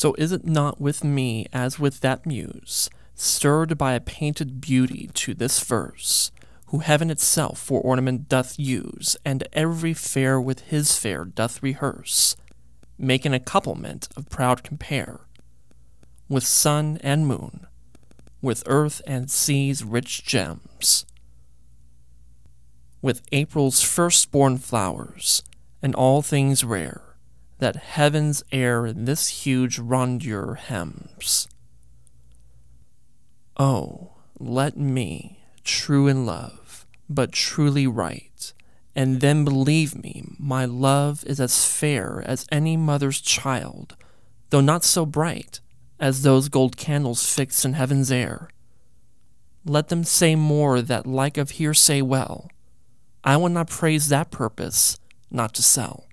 So is it not with me as with that muse, stirred by a painted beauty to this verse, who heaven itself for ornament doth use, and every fair with his fair doth rehearse, making a couplement of proud compare, with sun and moon, with earth and sea's rich gems, with April's first-born flowers, and all things rare, that heaven's air in this huge rondure hems. Oh, let me, true in love, but truly write, and then believe me, my love is as fair as any mother's child, though not so bright as those gold candles fixed in heaven's air. Let them say more that like of hearsay well. I will not praise that purpose, not to sell.